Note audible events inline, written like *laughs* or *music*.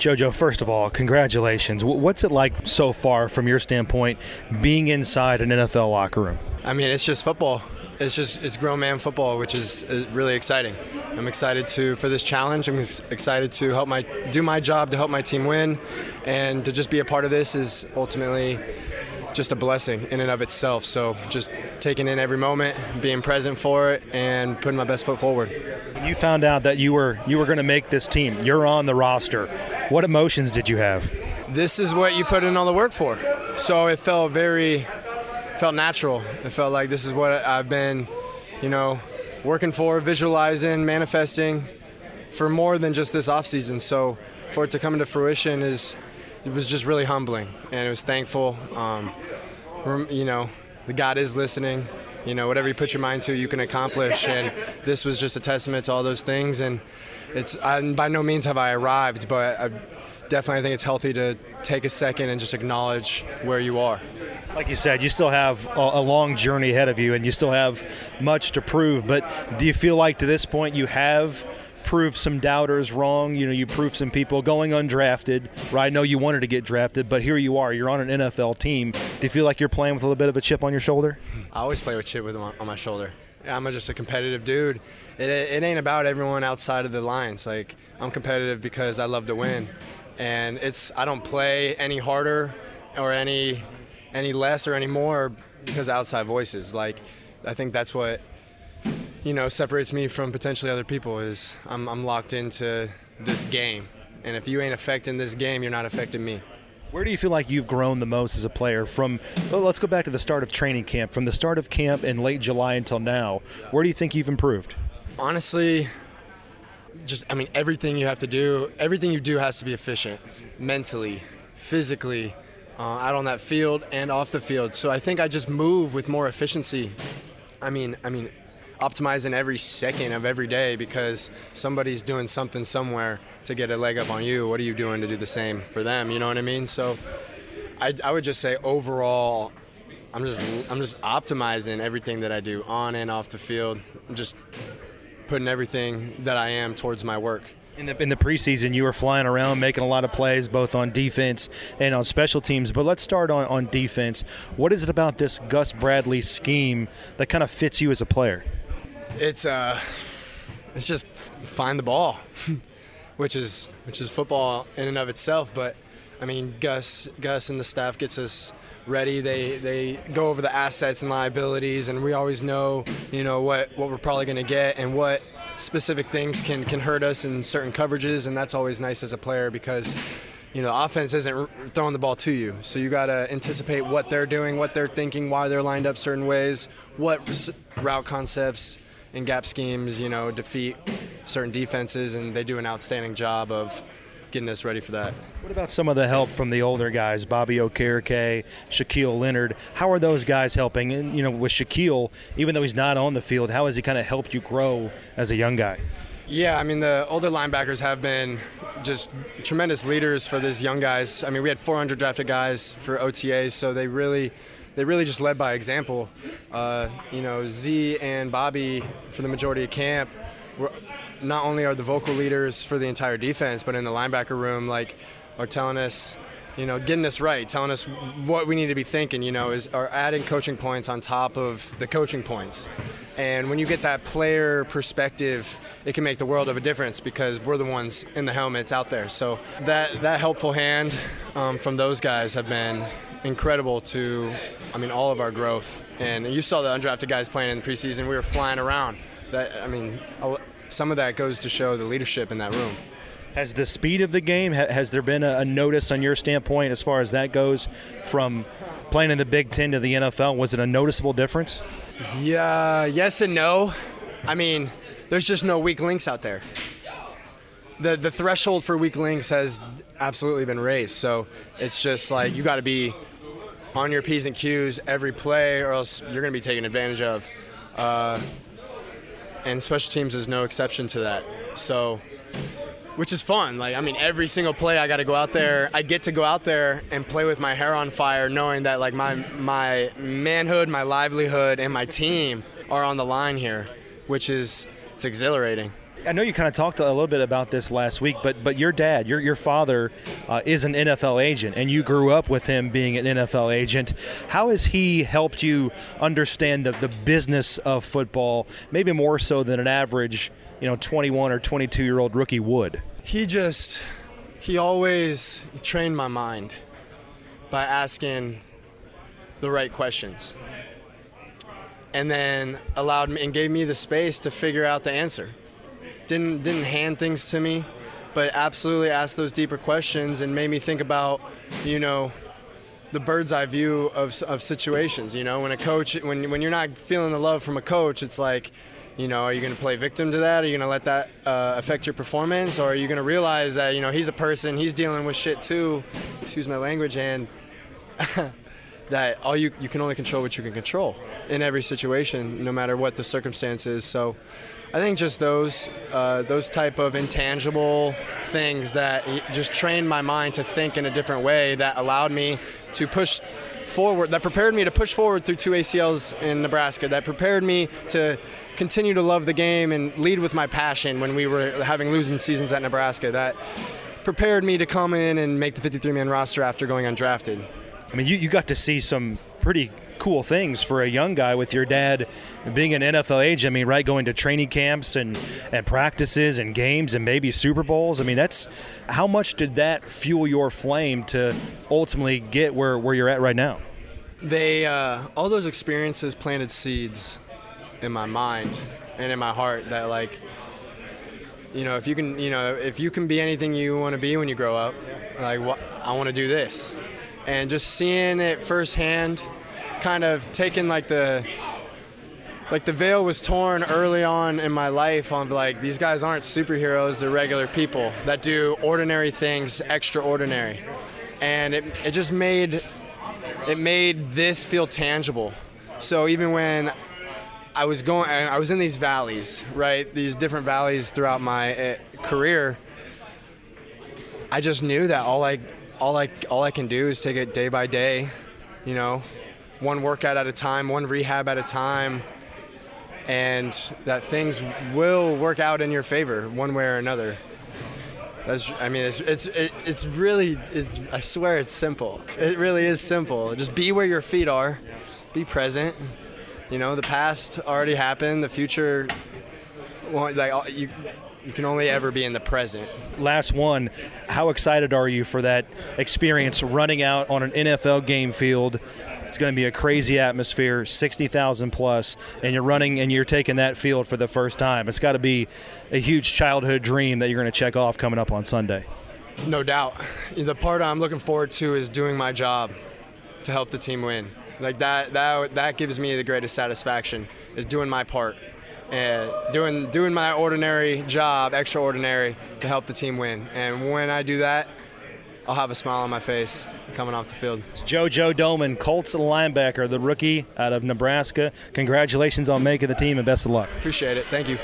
Jojo, first of all, congratulations. What's it like so far from your standpoint being inside an NFL locker room? I mean, it's just football. It's just it's grown man football, which is uh, really exciting. I'm excited to for this challenge. I'm excited to help my do my job to help my team win, and to just be a part of this is ultimately just a blessing in and of itself. So just taking in every moment, being present for it, and putting my best foot forward. You found out that you were you were going to make this team. You're on the roster. What emotions did you have? This is what you put in all the work for. So it felt very felt natural. It felt like this is what I've been, you know, working for, visualizing, manifesting for more than just this off season. So for it to come into fruition is it was just really humbling, and it was thankful. Um, you know, God is listening. You know, whatever you put your mind to, you can accomplish. And this was just a testament to all those things. And it's by no means have I arrived, but I definitely think it's healthy to take a second and just acknowledge where you are. Like you said, you still have a long journey ahead of you, and you still have much to prove. But do you feel like to this point you have proved some doubters wrong. You know, you prove some people going undrafted. Right? I know you wanted to get drafted, but here you are. You're on an NFL team. Do you feel like you're playing with a little bit of a chip on your shoulder? I always play with chip with on my shoulder. I'm just a competitive dude. It, it ain't about everyone outside of the lines. Like I'm competitive because I love to win, and it's I don't play any harder or any any less or any more because outside voices. Like I think that's what you know separates me from potentially other people is I'm, I'm locked into this game. And if you ain't affecting this game you're not affecting me. Where do you feel like you've grown the most as a player from well, let's go back to the start of training camp. From the start of camp in late july until now where do you think you've improved? Honestly just i mean everything you have to do everything you do has to be efficient mentally physically uh, out on that field and off the field. So i think i just move with more efficiency. I mean i mean optimizing every second of every day because somebody's doing something somewhere to get a leg up on you. What are you doing to do the same for them? You know what I mean? So I, I would just say overall, I'm just I'm just optimizing everything that I do on and off the field. I'm just putting everything that I am towards my work. In the, in the preseason, you were flying around making a lot of plays both on defense and on special teams. But let's start on, on defense. What is it about this Gus Bradley scheme that kind of fits you as a player? It's uh, it's just find the ball, *laughs* which is which is football in and of itself. But I mean, Gus Gus and the staff gets us ready. They they go over the assets and liabilities, and we always know you know what what we're probably going to get and what specific things can can hurt us in certain coverages, and that's always nice as a player because you know, offense isn't throwing the ball to you. So you got to anticipate what they're doing, what they're thinking, why they're lined up certain ways, what route concepts in gap schemes, you know, defeat certain defenses, and they do an outstanding job of getting us ready for that. What about some of the help from the older guys, Bobby Okereke, Shaquille Leonard? How are those guys helping? And you know, with Shaquille, even though he's not on the field, how has he kind of helped you grow as a young guy? Yeah, I mean the older linebackers have been just tremendous leaders for these young guys. I mean, we had 400 drafted guys for OTAs, so they really they really just led by example. Uh, you know, Z and Bobby for the majority of camp were not only are the vocal leaders for the entire defense, but in the linebacker room, like, are telling us, you know, getting us right, telling us what we need to be thinking. You know, is are adding coaching points on top of the coaching points. And when you get that player perspective, it can make the world of a difference because we're the ones in the helmets out there. So that that helpful hand um, from those guys have been incredible to, I mean, all of our growth. And you saw the undrafted guys playing in the preseason. We were flying around. That I mean, some of that goes to show the leadership in that room. Has the speed of the game has there been a notice on your standpoint as far as that goes from playing in the Big Ten to the NFL? Was it a noticeable difference? Yeah, yes and no. I mean, there's just no weak links out there. The the threshold for weak links has absolutely been raised. So it's just like you got to be on your P's and Q's every play, or else you're going to be taken advantage of. Uh, and special teams is no exception to that. So, which is fun. Like, I mean, every single play I got to go out there. I get to go out there and play with my hair on fire, knowing that like my my manhood, my livelihood, and my team are on the line here, which is it's exhilarating. I know you kind of talked a little bit about this last week, but but your dad, your your father, uh, is an NFL agent, and you grew up with him being an NFL agent. How has he helped you understand the, the business of football, maybe more so than an average, you know, 21 or 22 year old rookie would? He just he always trained my mind by asking the right questions and then allowed me and gave me the space to figure out the answer. Didn't didn't hand things to me, but absolutely asked those deeper questions and made me think about, you know, the bird's eye view of, of situations. You know, when a coach, when when you're not feeling the love from a coach, it's like, you know, are you going to play victim to that? Are you going to let that uh, affect your performance, or are you going to realize that you know he's a person, he's dealing with shit too. Excuse my language, and *laughs* that all you you can only control what you can control in every situation, no matter what the circumstances. So. I think just those uh, those type of intangible things that just trained my mind to think in a different way that allowed me to push forward that prepared me to push forward through two ACLs in Nebraska that prepared me to continue to love the game and lead with my passion when we were having losing seasons at Nebraska that prepared me to come in and make the 53 man roster after going undrafted. I mean, you, you got to see some pretty cool things for a young guy with your dad being an NFL agent. I mean, right, going to training camps and, and practices and games and maybe Super Bowls. I mean, that's how much did that fuel your flame to ultimately get where, where you're at right now? They uh, all those experiences planted seeds in my mind and in my heart that like you know if you can you know if you can be anything you want to be when you grow up like I want to do this and just seeing it firsthand kind of taking like the like the veil was torn early on in my life on like these guys aren't superheroes they're regular people that do ordinary things extraordinary. And it, it just made it made this feel tangible. So even when i was going i was in these valleys right these different valleys throughout my uh, career i just knew that all i all i all i can do is take it day by day you know one workout at a time one rehab at a time and that things will work out in your favor one way or another. That's, I mean, it's it's it, it's really. It's, I swear, it's simple. It really is simple. Just be where your feet are, be present. You know, the past already happened. The future, well, like uh, you, you can only ever be in the present. Last one. How excited are you for that experience running out on an NFL game field it's going to be a crazy atmosphere, 60,000 plus, and you're running and you're taking that field for the first time. It's got to be a huge childhood dream that you're going to check off coming up on Sunday. No doubt. The part I'm looking forward to is doing my job to help the team win. Like that, that, that gives me the greatest satisfaction is doing my part and doing doing my ordinary job, extraordinary, to help the team win. And when I do that, I'll have a smile on my face coming off the field. It's JoJo Domann, Colts linebacker, the rookie out of Nebraska. Congratulations on making the team and best of luck. Appreciate it. Thank you.